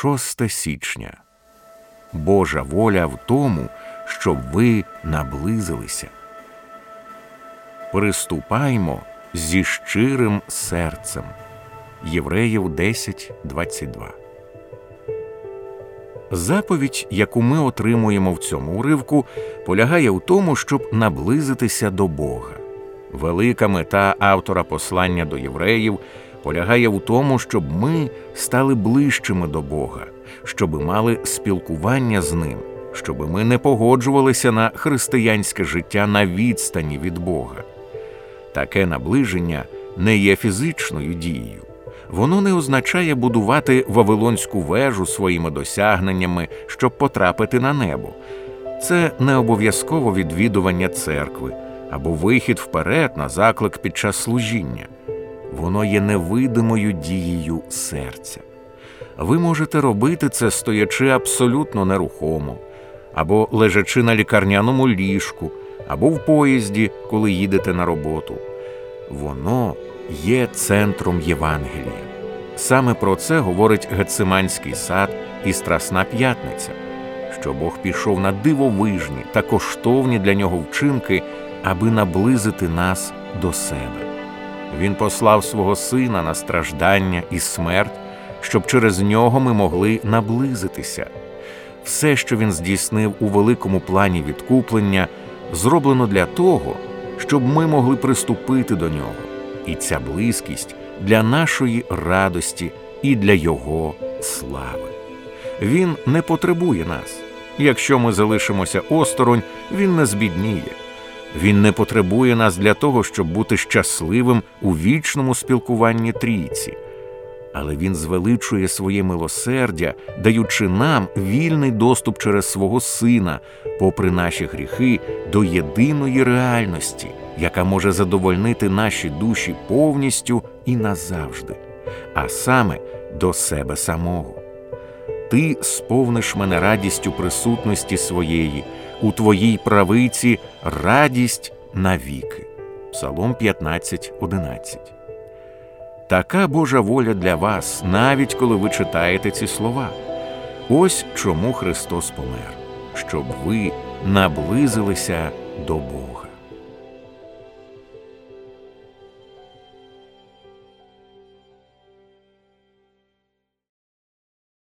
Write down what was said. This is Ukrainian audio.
6 січня. Божа воля в тому, щоб ви наблизилися. Приступаймо зі щирим серцем. Євреїв 10.22 Заповідь, яку ми отримуємо в цьому уривку, полягає в тому, щоб наблизитися до Бога. Велика мета автора послання до євреїв полягає в тому, щоб ми стали ближчими до Бога, щоб мали спілкування з Ним, щоб ми не погоджувалися на християнське життя на відстані від Бога. Таке наближення не є фізичною дією. Воно не означає будувати Вавилонську вежу своїми досягненнями, щоб потрапити на небо. Це не обов'язково відвідування церкви або вихід вперед на заклик під час служіння. Воно є невидимою дією серця. Ви можете робити це, стоячи абсолютно нерухомо, або лежачи на лікарняному ліжку, або в поїзді, коли їдете на роботу. Воно є центром Євангелія. Саме про це говорить Гециманський сад і Страсна П'ятниця, що Бог пішов на дивовижні та коштовні для нього вчинки, аби наблизити нас до себе. Він послав свого сина на страждання і смерть, щоб через нього ми могли наблизитися. Все, що він здійснив у великому плані відкуплення, зроблено для того, щоб ми могли приступити до нього, і ця близькість для нашої радості і для Його слави. Він не потребує нас. Якщо ми залишимося осторонь, він не збідніє. Він не потребує нас для того, щоб бути щасливим у вічному спілкуванні трійці. Але Він звеличує своє милосердя, даючи нам вільний доступ через свого Сина, попри наші гріхи, до єдиної реальності, яка може задовольнити наші душі повністю і назавжди, а саме до себе самого. Ти сповниш мене радістю присутності своєї, у твоїй правиці радість навіки. Псалом 15, 11 Така Божа воля для вас, навіть коли ви читаєте ці слова. Ось чому Христос помер, щоб ви наблизилися до Бога.